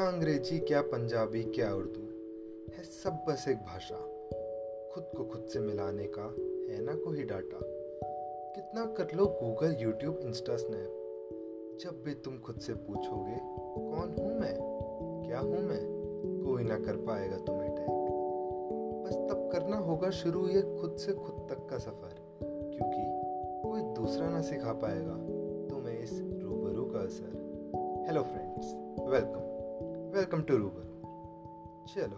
क्या अंग्रेज़ी, क्या पंजाबी, क्या उर्दू, है सब बस एक भाषा। खुद को खुद से मिलाने का है ना कोई डाटा। कितना कर लो गूगल यूट्यूब इंस्टा स्नैप जब भी तुम खुद से पूछोगे, कौन हूँ मैं? क्या हूँ मैं? कोई ना कर पाएगा तुम्हें टैग। बस तब करना होगा शुरू ये खुद से खुद तक का सफ़र, क्योंकि कोई दूसरा ना सिखा पाएगा तुम्हें इस रूबरू का असर। Hello friends welcome welcome to रूबर चलो,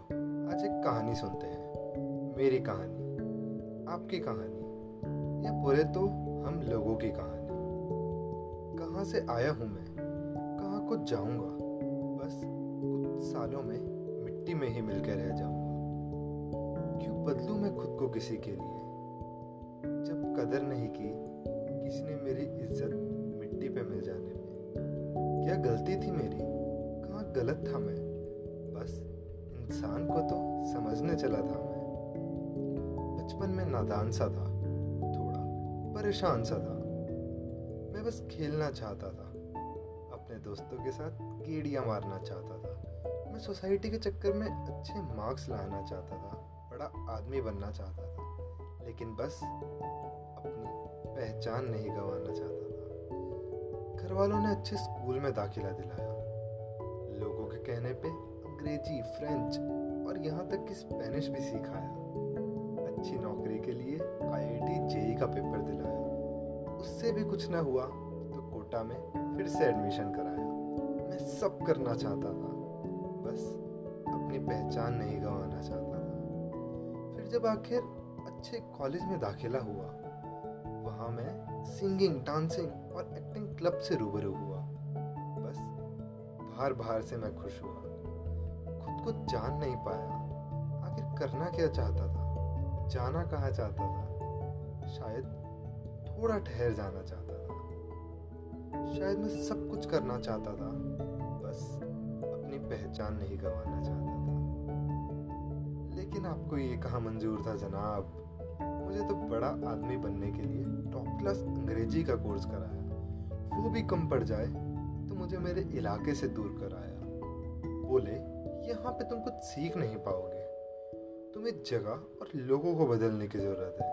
आज एक कहानी सुनते हैं। मेरी कहानी, आपकी कहानी, या बोले तो हम लोगों की कहानी। कहाँ से आया हूँ मैं? कहाँ को जाऊँगा? बस कुछ सालों में मिट्टी में ही मिलकर रह जाऊँगा। क्यों बदलूँ मैं खुद को किसी के लिए? जब कदर नहीं की किसी ने मेरी इज़्ज़त मिट्टी पे मिल जाने में। क्या गलती थी मेरी? गलत था मैं। बस, इंसान को तो समझने चला था मैं। बचपन में नादान सा था, थोड़ा परेशान सा था। मैं बस खेलना चाहता था, अपने दोस्तों के साथ गेड़ियाँ मारना चाहता था। मैं सोसाइटी के चक्कर में अच्छे मार्क्स लाना चाहता था, बड़ा आदमी बनना चाहता था। लेकिन बस, अपनी पहचान नहीं गंवाना चाहता था। घर वालों ने अच्छे स्कूल में दाखिला दिलाया। कहने पे अंग्रेज़ी, फ्रेंच और यहाँ तक कि स्पेनिश भी सिखाया अच्छी नौकरी के लिए आईआईटी जेई का पेपर दिलाया। उससे भी कुछ ना हुआ तो कोटा में फिर से एडमिशन कराया। मैं सब करना चाहता था, बस अपनी पहचान नहीं गंवाना चाहता था। फिर जब आखिर अच्छे कॉलेज में दाखिला हुआ, वहाँ मैं सिंगिंग डांसिंग और एक्टिंग क्लब से रूबरू हुआ। बाहर बाहर से मैं खुश हुआ। खुद को जान नहीं पाया। आखिर करना क्या चाहता था? जाना कहाँ चाहता था? शायद थोड़ा ठहर जाना चाहता था। शायद मैं सब कुछ करना चाहता था। बस अपनी पहचान नहीं गंवाना चाहता था। लेकिन आपको ये कहा मंजूर था जनाब? मुझे तो बड़ा आदमी बनने के लिए टॉप क्लास अंग्रेज़ी का कोर्स कराया। वो भी कम पड़ जाए। मुझे मेरे इलाके से दूर कर आया बोले, यहाँ पे तुम कुछ सीख नहीं पाओगे। तुम्हें जगह और लोगों को बदलने की ज़रूरत है।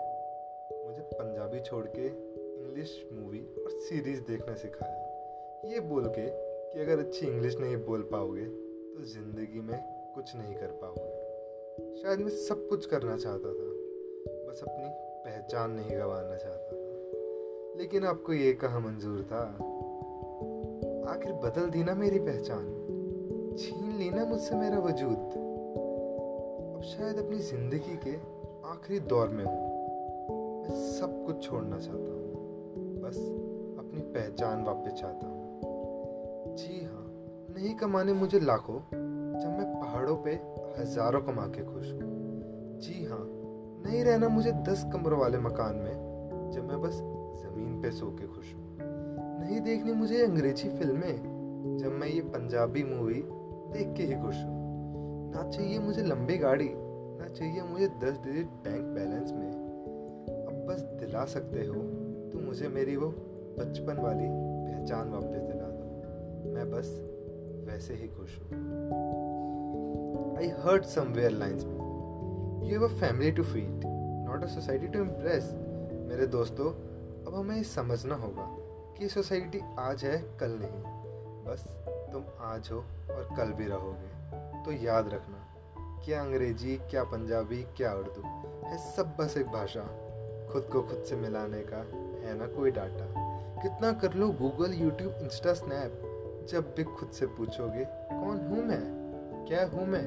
मुझे पंजाबी छोड़ के इंग्लिश मूवी और सीरीज़ देखना सिखाया। ये बोल के कि अगर अच्छी इंग्लिश नहीं बोल पाओगे तो ज़िंदगी में कुछ नहीं कर पाओगे। शायद मैं सब कुछ करना चाहता था, बस अपनी पहचान नहीं गंवाना चाहता था। लेकिन आपको ये कहा मंजूर था आखिर बदल दी ना मेरी पहचान। छीन लेना मुझसे मेरा वजूद। अब शायद अपनी ज़िंदगी के आखिरी दौर में हूँ। मैं सब कुछ छोड़ना चाहता हूँ। बस अपनी पहचान वापस चाहता हूँ। जी हाँ नहीं कमाने मुझे लाखों, जब मैं पहाड़ों पे हज़ारों कमा के खुश हूँ। जी हाँ नहीं रहना मुझे दस कमरों वाले मकान में, जब मैं बस ज़मीन पे सो के खुश हूँ। नहीं देखनी मुझे अंग्रेज़ी फ़िल्में जब मैं ये पंजाबी मूवी देख के ही खुश हूँ। ना चाहिए मुझे लंबी गाड़ी, ना चाहिए मुझे दस डिजिट बैंक बैलेंस में। अब बस दिला सकते हो तो मुझे मेरी वो बचपन वाली पहचान वापस दिला दो। मैं बस वैसे ही खुश हूँ। I heard somewhere lines you have a family to feed not a society to impress मेरे दोस्तों, अब हमें समझना होगा। कि सोसाइटी आज है, कल नहीं। बस तुम आज हो और कल भी रहोगे। तो याद रखना, क्या अंग्रेज़ी, क्या पंजाबी, क्या उर्दू है सब बस एक भाषा। खुद को खुद से मिलाने का है ना कोई डाटा। कितना कर लो गूगल यूट्यूब इंस्टा स्नैप जब भी खुद से पूछोगे, कौन हूँ मैं? क्या हूँ मैं?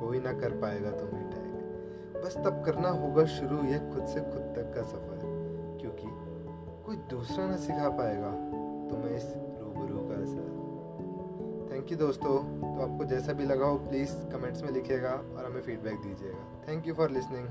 कोई ना कर पाएगा तुम्हें टैग। बस तब करना होगा शुरू यह खुद से खुद तक का सफ़र। क्योंकि कोई दूसरा ना सिखा पाएगा तुम्हें इस रूबरू का असर थैंक यू दोस्तों तो आपको जैसा भी लगा हो प्लीज़ कमेंट्स में लिखिएगा और हमें फीडबैक दीजिएगा। Thank you for listening